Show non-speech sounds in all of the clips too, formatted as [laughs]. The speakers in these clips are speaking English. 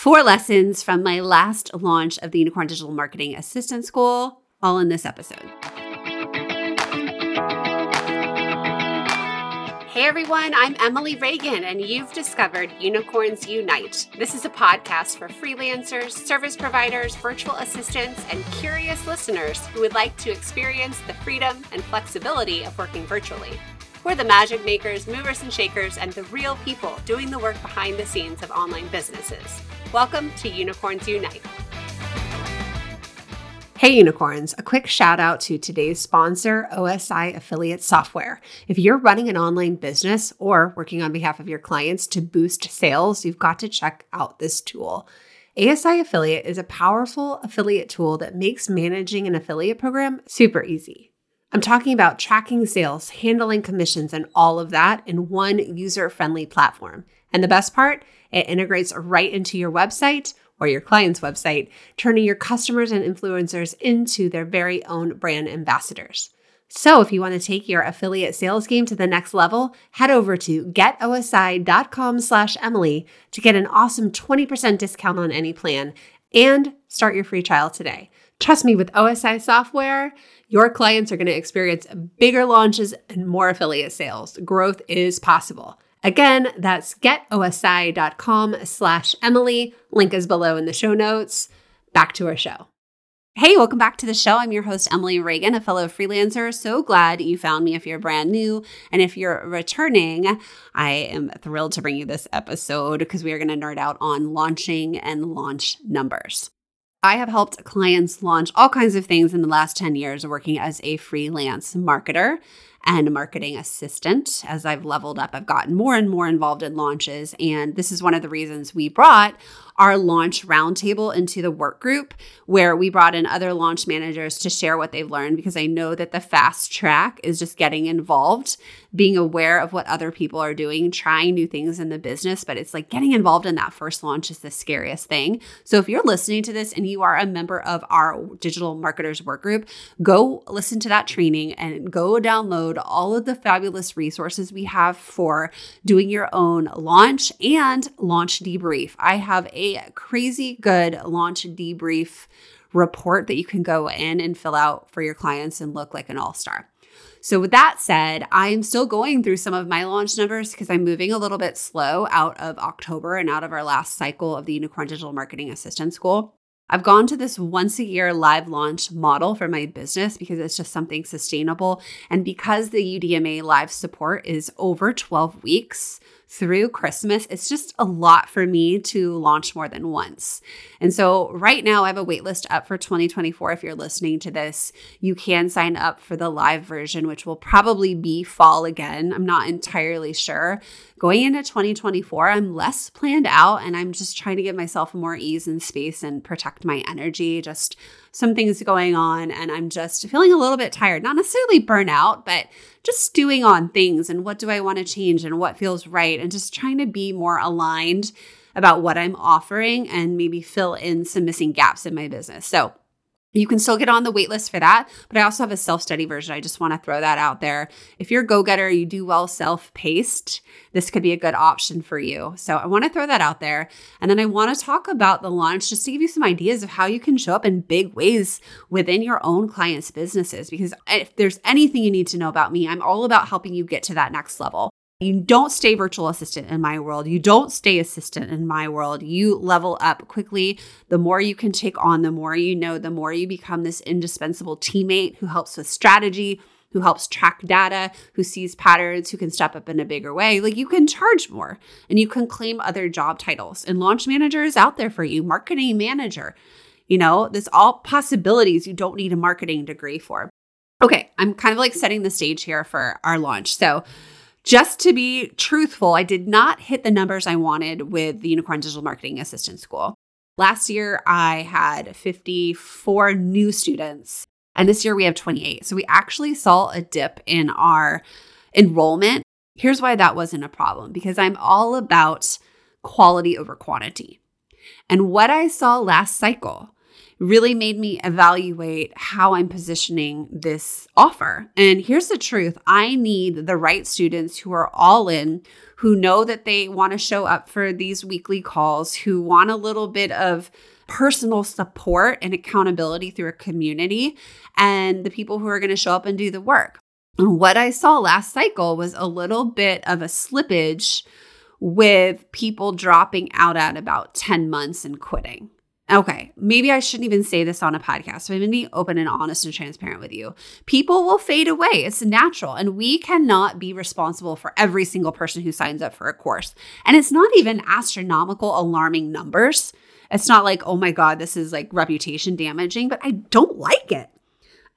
Four lessons from my last launch of the Unicorn Digital Marketing Assistant School, all in this episode. Hey everyone, I'm Emily Reagan, and you've discovered Unicorns Unite. This is a podcast for freelancers, service providers, virtual assistants, and curious listeners who would like to experience the freedom and flexibility of working virtually. We're the magic makers, movers and shakers, and the real people doing the work behind the scenes of online businesses. Welcome to Unicorns Unite. Hey, unicorns, a quick shout out to today's sponsor, OSI Affiliate Software. If you're running an online business or working on behalf of your clients to boost sales, you've got to check out this tool. OSI Affiliate is a powerful affiliate tool that makes managing an affiliate program super easy. I'm talking about tracking sales, handling commissions, and all of that in one user friendly platform. And the best part, it integrates right into your website or your client's website, turning your customers and influencers into their very own brand ambassadors. So, if you want to take your affiliate sales game to the next level, head over to getosi.com/emily to get an awesome 20% discount on any plan and start your free trial today. Trust me, with OSI software, your clients are going to experience bigger launches and more affiliate sales. Growth is possible. Again, that's getosi.com slash Emily. Link is below in the show notes. Back to our show. Hey, welcome back to the show. I'm your host, Emily Reagan, a fellow freelancer. So glad you found me if you're brand new. And if you're returning, I am thrilled to bring you this episode because we are going to nerd out on launching and launch numbers. I have helped clients launch all kinds of things in the last 10 years working as a freelance marketer and marketing assistant. As I've leveled up, I've gotten more and more involved in launches. And this is one of the reasons we brought our launch roundtable into the work group, where we brought in other launch managers to share what they've learned because I know that the fast track is just getting involved, being aware of what other people are doing, trying new things in the business. But it's like getting involved in that first launch is the scariest thing. So if you're listening to this and you are a member of our digital marketers work group, go listen to that training and go download all of the fabulous resources we have for doing your own launch and launch debrief. I have a crazy good launch debrief report that you can go in and fill out for your clients and look like an all star. So, with that said, I'm still going through some of my launch numbers because I'm moving a little bit slow out of October and out of our last cycle of the Unicorn Digital Marketing Assistant School. I've gone to this once a year live launch model for my business because it's just something sustainable. And because the UDMA live support is over 12 weeks, through Christmas, it's just a lot for me to launch more than once. And so, right now, I have a waitlist up for 2024. If you're listening to this, you can sign up for the live version, which will probably be fall again. I'm not entirely sure. Going into 2024, I'm less planned out and I'm just trying to give myself more ease and space and protect my energy. Just some things going on and I'm just feeling a little bit tired, not necessarily burnout, but just stewing on things and what do I want to change and what feels right and just trying to be more aligned about what I'm offering and maybe fill in some missing gaps in my business. So, you can still get on the waitlist for that, but I also have a self study version. I just want to throw that out there. If you're a go getter, you do well self paced, this could be a good option for you. So I want to throw that out there. And then I want to talk about the launch just to give you some ideas of how you can show up in big ways within your own clients' businesses. Because if there's anything you need to know about me, I'm all about helping you get to that next level. You don't stay virtual assistant in my world. You don't stay assistant in my world. You level up quickly. The more you can take on, the more you know, the more you become this indispensable teammate who helps with strategy, who helps track data, who sees patterns, who can step up in a bigger way. Like you can charge more and you can claim other job titles. And launch manager is out there for you, marketing manager. You know, there's all possibilities you don't need a marketing degree for. Okay, I'm kind of like setting the stage here for our launch. So, just to be truthful, I did not hit the numbers I wanted with the Unicorn Digital Marketing Assistant School. Last year, I had 54 new students, and this year we have 28. So we actually saw a dip in our enrollment. Here's why that wasn't a problem because I'm all about quality over quantity. And what I saw last cycle really made me evaluate how I'm positioning this offer. And here's the truth I need the right students who are all in, who know that they want to show up for these weekly calls, who want a little bit of personal support and accountability through a community, and the people who are going to show up and do the work. What I saw last cycle was a little bit of a slippage with people dropping out at about 10 months and quitting. Okay, maybe I shouldn't even say this on a podcast, but I'm gonna be open and honest and transparent with you. People will fade away. It's natural. And we cannot be responsible for every single person who signs up for a course. And it's not even astronomical, alarming numbers. It's not like, oh my God, this is like reputation damaging, but I don't like it.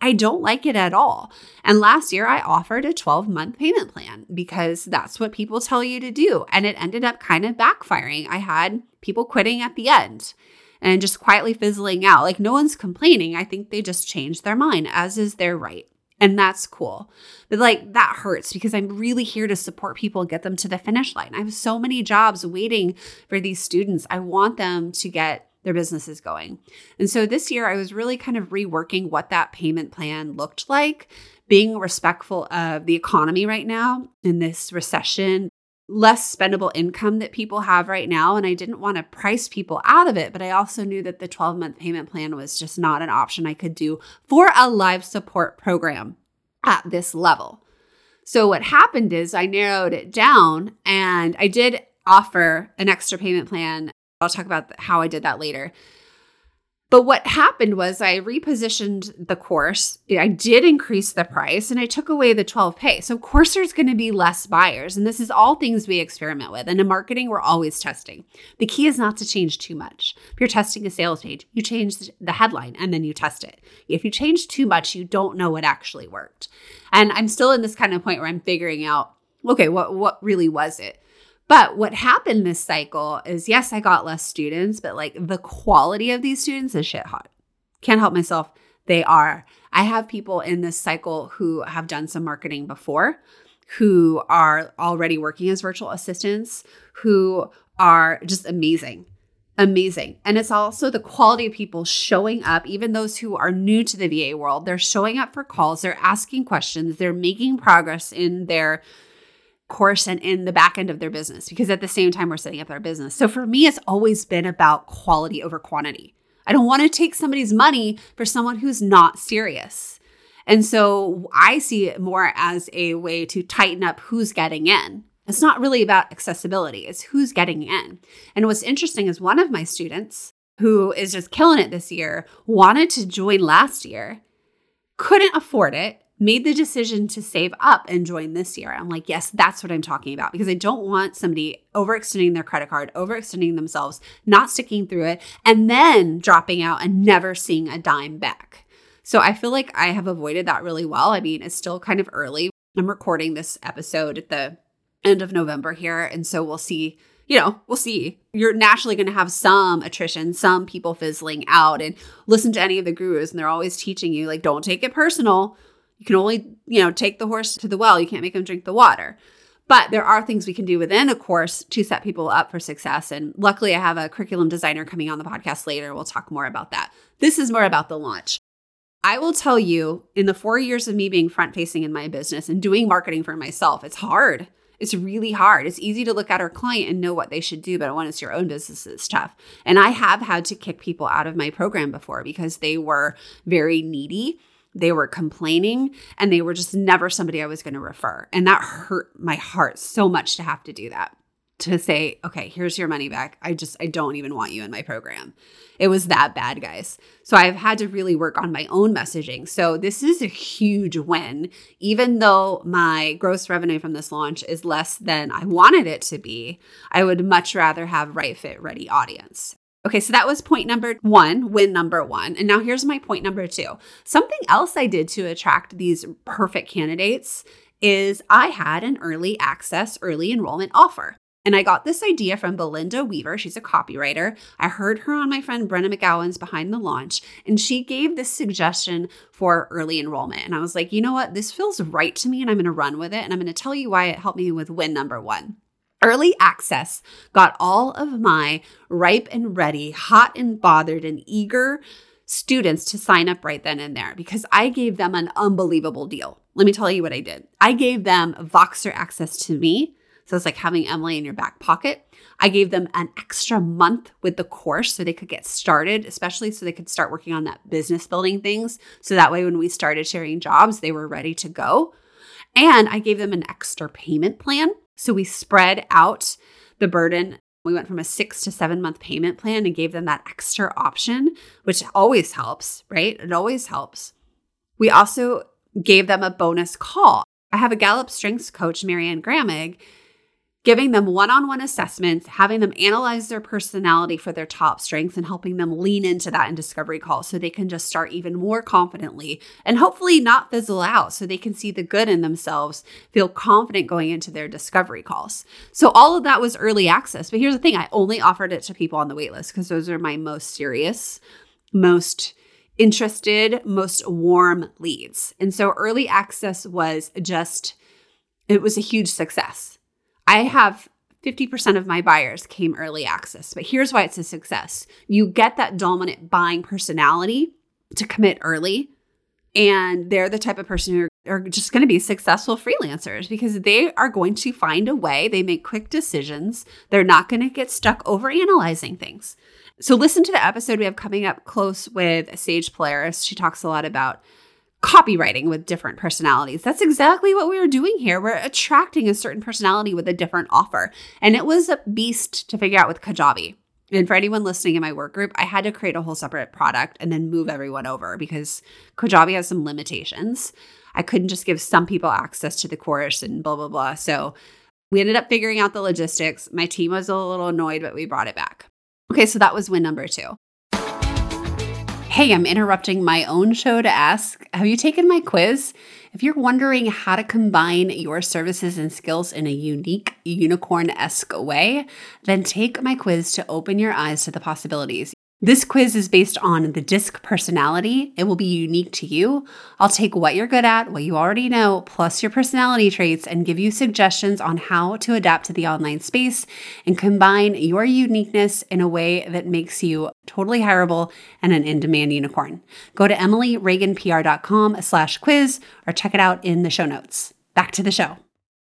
I don't like it at all. And last year, I offered a 12 month payment plan because that's what people tell you to do. And it ended up kind of backfiring. I had people quitting at the end and just quietly fizzling out. Like no one's complaining. I think they just changed their mind, as is their right. And that's cool. But like that hurts because I'm really here to support people get them to the finish line. I have so many jobs waiting for these students. I want them to get their businesses going. And so this year, I was really kind of reworking what that payment plan looked like, being respectful of the economy right now in this recession, less spendable income that people have right now. And I didn't want to price people out of it, but I also knew that the 12 month payment plan was just not an option I could do for a live support program at this level. So what happened is I narrowed it down and I did offer an extra payment plan I'll talk about how I did that later. But what happened was I repositioned the course. I did increase the price and I took away the 12 pay. So, of course, there's going to be less buyers. And this is all things we experiment with. And in marketing, we're always testing. The key is not to change too much. If you're testing a sales page, you change the headline and then you test it. If you change too much, you don't know what actually worked. And I'm still in this kind of point where I'm figuring out okay, what, what really was it? But what happened this cycle is yes, I got less students, but like the quality of these students is shit hot. Can't help myself. They are. I have people in this cycle who have done some marketing before, who are already working as virtual assistants, who are just amazing. Amazing. And it's also the quality of people showing up, even those who are new to the VA world. They're showing up for calls, they're asking questions, they're making progress in their course and in the back end of their business because at the same time we're setting up our business. So for me, it's always been about quality over quantity. I don't want to take somebody's money for someone who's not serious. And so I see it more as a way to tighten up who's getting in. It's not really about accessibility, it's who's getting in. And what's interesting is one of my students who is just killing it this year wanted to join last year, couldn't afford it, made the decision to save up and join this year. I'm like, yes, that's what I'm talking about because I don't want somebody overextending their credit card, overextending themselves, not sticking through it, and then dropping out and never seeing a dime back. So I feel like I have avoided that really well. I mean, it's still kind of early. I'm recording this episode at the end of November here. And so we'll see you know, we'll see. You're naturally going to have some attrition, some people fizzling out, and listen to any of the gurus, and they're always teaching you, like, don't take it personal. You can only, you know, take the horse to the well. You can't make them drink the water. But there are things we can do within a course to set people up for success. And luckily, I have a curriculum designer coming on the podcast later. We'll talk more about that. This is more about the launch. I will tell you, in the four years of me being front facing in my business and doing marketing for myself, it's hard. It's really hard. It's easy to look at our client and know what they should do, but when it's your own business, it's tough. And I have had to kick people out of my program before because they were very needy they were complaining and they were just never somebody I was going to refer. And that hurt my heart so much to have to do that. To say, okay, here's your money back. I just, I don't even want you in my program. It was that bad, guys. So I've had to really work on my own messaging. So this is a huge win. Even though my gross revenue from this launch is less than I wanted it to be, I would much rather have right fit ready audience. Okay, so that was point number one, win number one. And now here's my point number two. Something else I did to attract these perfect candidates is I had an early access, early enrollment offer. And I got this idea from Belinda Weaver. She's a copywriter. I heard her on my friend Brenna McGowan's Behind the Launch, and she gave this suggestion for early enrollment. And I was like, you know what? This feels right to me, and I'm going to run with it. And I'm going to tell you why it helped me with win number one. Early access got all of my ripe and ready, hot and bothered and eager students to sign up right then and there because I gave them an unbelievable deal. Let me tell you what I did. I gave them Voxer access to me So it's like having Emily in your back pocket. I gave them an extra month with the course so they could get started, especially so they could start working on that business building things. So that way, when we started sharing jobs, they were ready to go. And I gave them an extra payment plan. So we spread out the burden. We went from a six to seven month payment plan and gave them that extra option, which always helps, right? It always helps. We also gave them a bonus call. I have a Gallup strengths coach, Marianne Gramig, giving them one on one assessments, having them analyze their personality for their top strengths, and helping them lean into that in discovery calls so they can just start even more confidently and hopefully not fizzle out so they can see the good in themselves, feel confident going into their discovery calls. So, all of that was early access. But here's the thing I only offered it to people on the waitlist because those are my most serious, most interested, most warm leads. And so, early access was just, it was a huge success I have 50% of my buyers came early access, but here's why it's a success. You get that dominant buying personality to commit early, and they're the type of person who are just going to be successful freelancers because they are going to find a way. They make quick decisions. They're not going to get stuck over analyzing things. So, listen to the episode we have coming up close with Sage Polaris. She talks a lot about copywriting with different personalities. That's exactly what we were doing here. We're attracting a certain personality with a different offer. And it was a beast to figure out with Kajabi. And for anyone listening in my work group, I had to create a whole separate product and then move everyone over because Kajabi has some limitations. I couldn't just give some people access to the course and blah, blah, blah. So we ended up figuring out the logistics. My team was a little annoyed, but we brought it back. Okay, so that was win number two. Hey, I'm interrupting my own show to ask Have you taken my quiz? If you're wondering how to combine your services and skills in a unique, unicorn esque way, then take my quiz to open your eyes to the possibilities. This quiz is based on the DISC personality. It will be unique to you. I'll take what you're good at, what you already know, plus your personality traits, and give you suggestions on how to adapt to the online space and combine your uniqueness in a way that makes you totally hireable and an in-demand unicorn. Go to emilyreaganpr.com slash quiz or check it out in the show notes. Back to the show.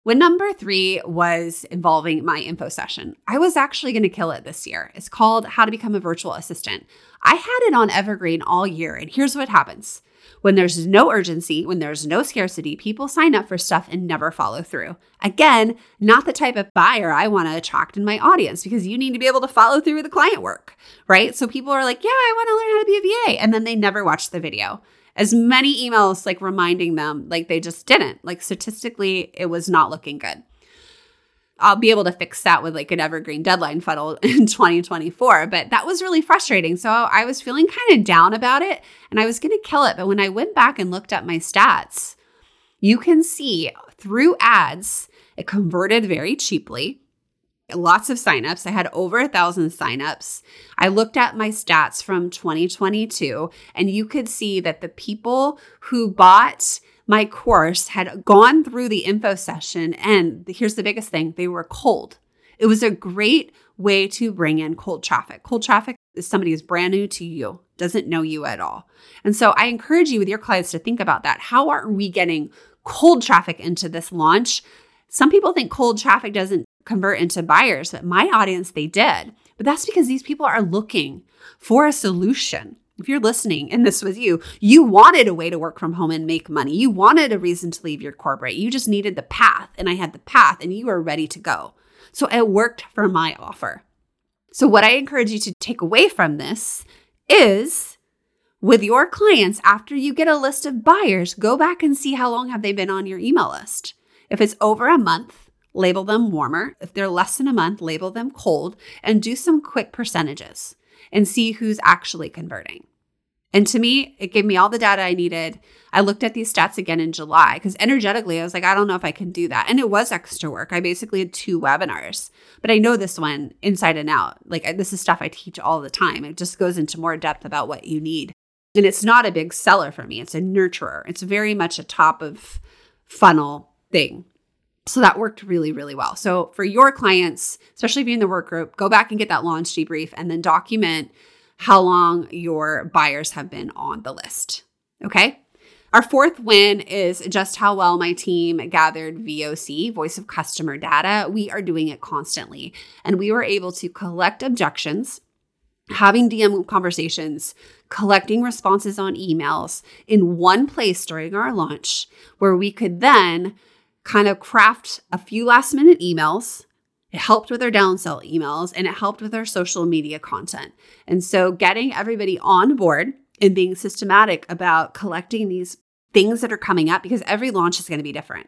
When number three was involving my info session, I was actually going to kill it this year. It's called How to Become a Virtual Assistant. I had it on Evergreen all year, and here's what happens. When there's no urgency, when there's no scarcity, people sign up for stuff and never follow through. Again, not the type of buyer I want to attract in my audience because you need to be able to follow through with the client work, right? So people are like, yeah, I want to learn how to be a VA. And then they never watch the video as many emails like reminding them like they just didn't. Like statistically, it was not looking good. I'll be able to fix that with like an evergreen deadline funnel [laughs] in 2024. But that was really frustrating. So I was feeling kind of down about it and I was going to kill it. But when I went back and looked at my stats, you can see through ads, it converted very cheaply lots of signups. I had over a thousand signups. I looked at my stats from 2022, and you could see that the people who bought my course had gone through the info session. And here's the biggest thing they were cold. It was a great way to bring in cold traffic. Cold traffic is somebody who's brand new to you, doesn't know you at all. And so I encourage you with your clients to think about that. How are we getting cold traffic into this launch? Some people think cold traffic doesn't convert into buyers, but my audience, they did. But that's because these people are looking for a solution. If you're listening and this was you, you wanted a way to work from home and make money. You wanted a reason to leave your corporate. You just needed the path, and I had the path, and you were ready to go. So it worked for my offer. So, what I encourage you to take away from this is with your clients, after you get a list of buyers, go back and see how long have they been on your email list. If it's over a month, label them warmer. If they're less than a month, label them cold and do some quick percentages and see who's actually converting. And to me, it gave me all the data I needed. I looked at these stats again in July because energetically, I was like, I don't know if I can do that. And it was extra work. I basically had two webinars, but I know this one inside and out. Like, this is stuff I teach all the time. It just goes into more depth about what you need. And it's not a big seller for me, it's a nurturer. It's very much a top of funnel thing. So that worked really, really well. So for your clients, especially if you're in the work group, go back and get that launch debrief and then document how long your buyers have been on the list. Okay. Our fourth win is just how well my team gathered VOC, voice of customer data. We are doing it constantly. And we were able to collect objections, having DM conversations, collecting responses on emails in one place during our launch, where we could then kind of craft a few last minute emails. It helped with our downsell emails and it helped with our social media content. And so getting everybody on board and being systematic about collecting these things that are coming up because every launch is going to be different.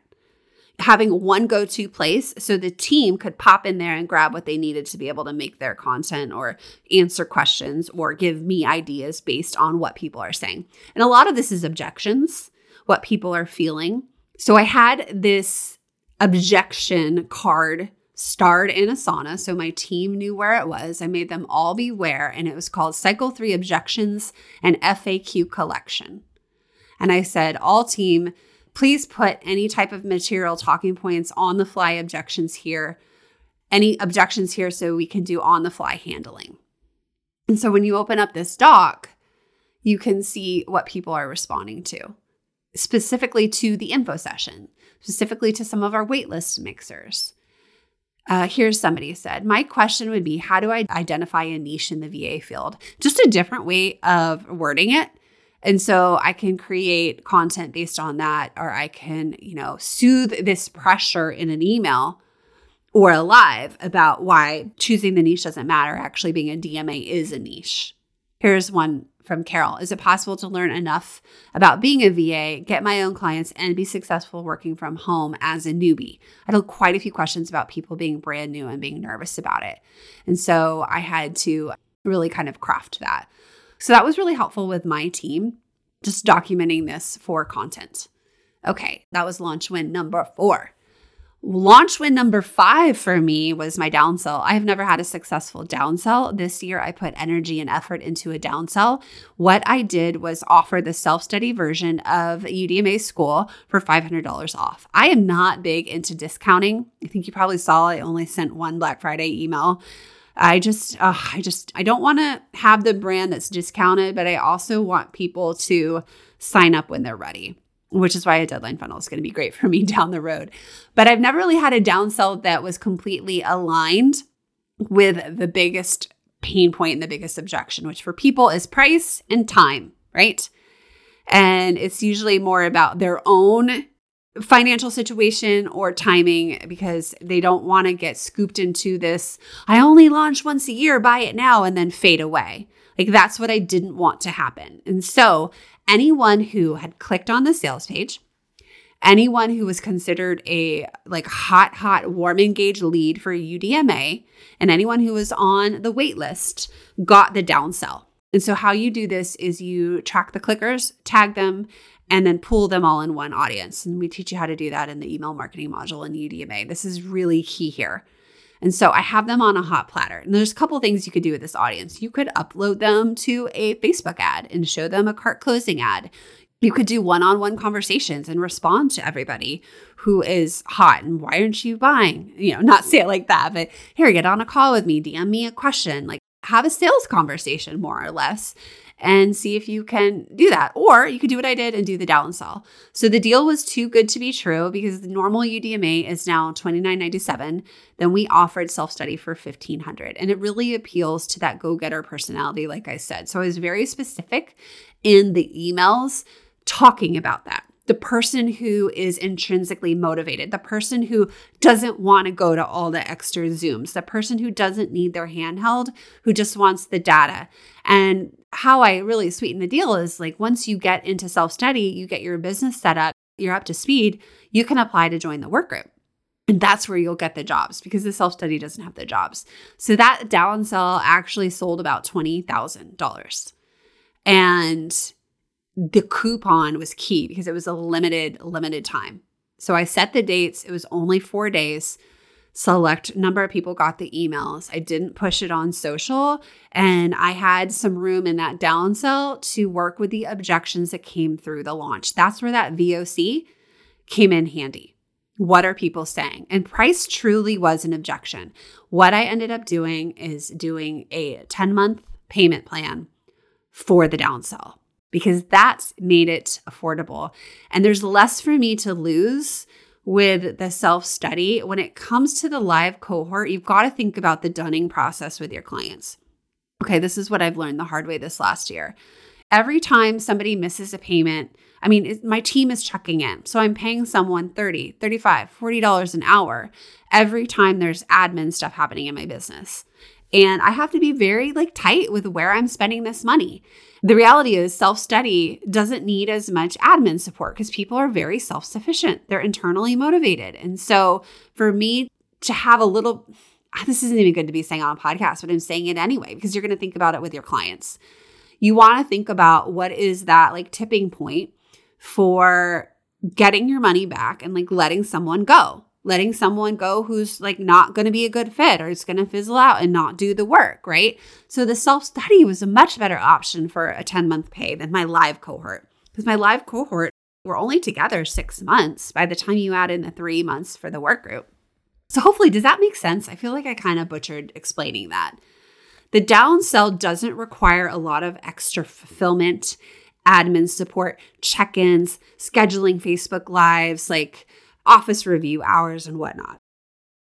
Having one go to place so the team could pop in there and grab what they needed to be able to make their content or answer questions or give me ideas based on what people are saying. And a lot of this is objections, what people are feeling. So I had this objection card starred in Asana. So my team knew where it was. I made them all beware, and it was called Cycle 3 Objections and FAQ Collection. And I said, all team, please put any type of material talking points on the fly objections here, any objections here so we can do on the fly handling. And so when you open up this doc, you can see what people are responding to, specifically to the info session, specifically to some of our waitlist mixers. Uh, here's somebody said, My question would be How do I identify a niche in the VA field? Just a different way of wording it. And so I can create content based on that, or I can, you know, soothe this pressure in an email or a live about why choosing the niche doesn't matter. Actually, being a DMA is a niche. Here's one from Carol Is it possible to learn enough about being a VA, get my own clients, and be successful working from home as a newbie? I had quite a few questions about people being brand new and being nervous about it. And so I had to really kind of craft that. So that was really helpful with my team, just documenting this for content. Okay, that was launch win number four. Launch win number five for me was my downsell. I have never had a successful downsell. This year, I put energy and effort into a downsell. What I did was offer the self study version of UDMA school for $500 off. I am not big into discounting. I think you probably saw I only sent one Black Friday email. I just, uh, I just, I don't want to have the brand that's discounted, but I also want people to sign up when they're ready, which is why a deadline funnel is going to be great [laughs] for me down the road. But I've never really had a downsell that was completely aligned with the biggest pain point and the biggest objection, which for people is price and time, right? And it's usually more about their own financial situation or timing because they don't want to get scooped into this I only launch once a year, buy it now and then fade away. Like that's what I didn't want to happen. And so, anyone who had clicked on the sales page, anyone who was considered a like hot hot warm engaged lead for UDMA, and anyone who was on the wait list got the downsell. And so how you do this is you track the clickers, tag them, and then pull them all in one audience. And we teach you how to do that in the email marketing module in UDMA. This is really key here. And so I have them on a hot platter. And there's a couple things you could do with this audience. You could upload them to a Facebook ad and show them a cart closing ad. You could do one on one conversations and respond to everybody who is hot and why aren't you buying? You know, not say it like that, but here, get on a call with me, DM me a question, like have a sales conversation more or less and see if you can do that. Or you could do what I did and do the downsell. So the deal was too good to be true because the normal UDMA is now $29.97. Then we offered self-study for 1,500. And it really appeals to that go-getter personality, like I said. So I was very specific in the emails talking about that the person who is intrinsically motivated, the person who doesn't want to go to all the extra Zooms, the person who doesn't need their handheld, who just wants the data. And how I really sweeten the deal is like once you get into self study, you get your business set up, you're up to speed, you can apply to join the work group. And that's where you'll get the jobs because the self study doesn't have the jobs. So that downsell actually sold about $20,000. And the coupon was key because it was a limited, limited time. So I set the dates, it was only four days select number of people got the emails. I didn't push it on social. And I had some room in that downsell to work with the objections that came through the launch. That's where that VOC came in handy. What are people saying? And price truly was an objection. What I ended up doing is doing a 10 month payment plan for the downsell because that's made it affordable. And there's less for me to lose with the self study. When it comes to the live cohort, you've got to think about the dunning process with your clients. Okay, this is what I've learned the hard way this last year. Every time somebody misses a payment, I mean, it, my team is checking in. So I'm paying someone 30, 35, 40 dollars an hour every time there's admin stuff happening in my business. And I have to be very like tight with where I'm spending this money. The reality is self-study doesn't need as much admin support because people are very self-sufficient. They're internally motivated. And so for me to have a little ah, this isn't even good to be saying on a podcast, but I'm saying it anyway because you're going to think about it with your clients. You want to think about what is that like tipping point for getting your money back and like letting someone go letting someone go who's like not going to be a good fit or it's going to fizzle out and not do the work, right? So the self study was a much better option for a 10 month pay than my live cohort because my live cohort we're only together six months by the time you add in the three months for the work group. So hopefully, does that make sense? I feel like I kind of butchered explaining that. The down sell doesn't require a lot of extra fulfillment, admin support, check ins, scheduling Facebook Lives, like office review hours and whatnot.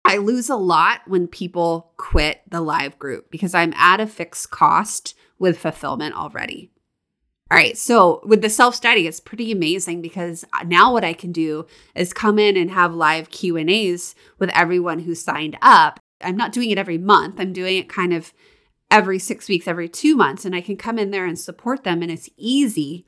I lose a lot when people quit the live group because I'm at a fixed cost with fulfillment already. All right, so with the self-study, it's pretty amazing because now what I can do is come in and have live Q&As with everyone who signed up. I'm not doing it every month. I'm doing it kind of every 6 weeks, every 2 months and I can come in there and support them and it's easy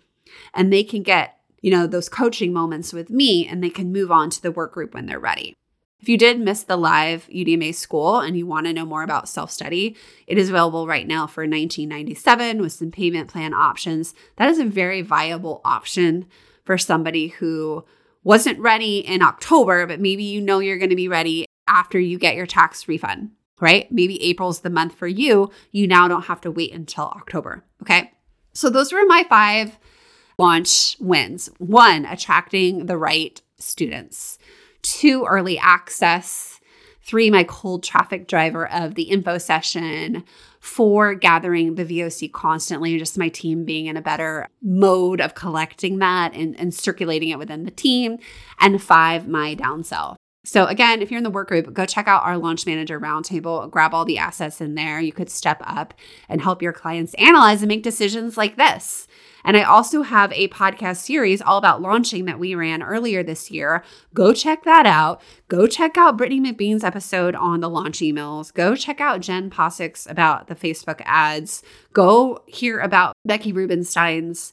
and they can get you know, those coaching moments with me and they can move on to the work group when they're ready. If you did miss the live UDMA school and you want to know more about self study, it is available right now for 1997 with some payment plan options. That is a very viable option for somebody who wasn't ready in October, but maybe you know you're going to be ready after you get your tax refund, right? Maybe April's the month for you. You now don't have to wait until October. Okay. So those were my five launch wins. One, attracting the right students. Two, early access. Three, my cold traffic driver of the info session. Four, gathering the VOC constantly, and just my team being in a better mode of collecting that and, and circulating it within the team. And five, my downsell. So, again, if you're in the work group, go check out our launch manager roundtable, grab all the assets in there. You could step up and help your clients analyze and make decisions like this. And I also have a podcast series all about launching that we ran earlier this year. Go check that out. Go check out Brittany McBean's episode on the launch emails. Go check out Jen Posick's about the Facebook ads. Go hear about Becky Rubenstein's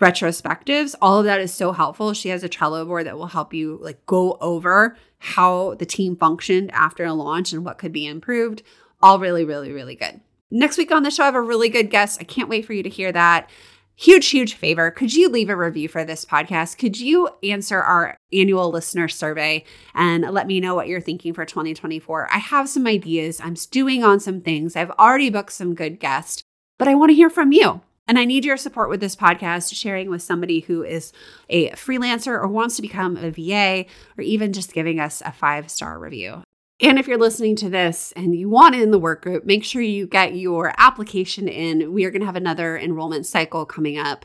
retrospectives all of that is so helpful she has a trello board that will help you like go over how the team functioned after a launch and what could be improved all really really really good next week on the show i have a really good guest i can't wait for you to hear that huge, huge favor. Could you leave a review for this podcast? Could you answer our annual listener survey and let me know what you're thinking for 2024? I have some ideas. I'm stewing on some things. I've already booked some good guests, but I want to hear from you. And I need your support with this podcast, sharing with somebody who is a freelancer or wants to become a VA, or even just giving us a five star review. And if you're listening to this and you want in the work group, make sure you get your application in. We are going to have another enrollment cycle coming up,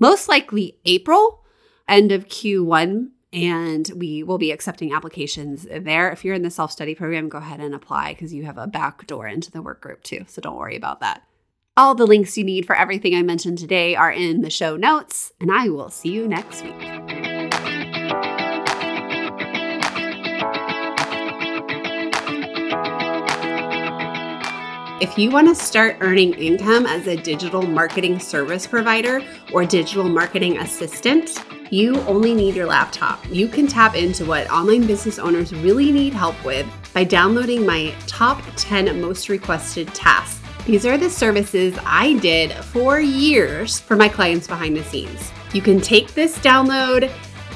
most likely April, end of Q1. And we will be accepting applications there. If you're in the self study program, go ahead and apply because you have a back door into the work group too. So don't worry about that. All the links you need for everything I mentioned today are in the show notes, and I will see you next week. If you want to start earning income as a digital marketing service provider or digital marketing assistant, you only need your laptop. You can tap into what online business owners really need help with by downloading my top 10 most requested tasks. These are the services I did for years for my clients behind the scenes. You can take this download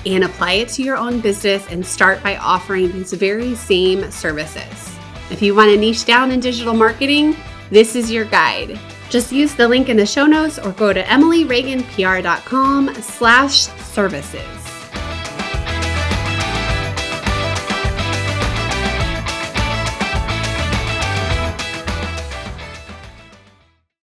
and apply it to your own business and start by offering these very same services. If you want to niche down in digital marketing, this is your guide. Just use the link in the show notes or go to emilyreaganpr.com slash services.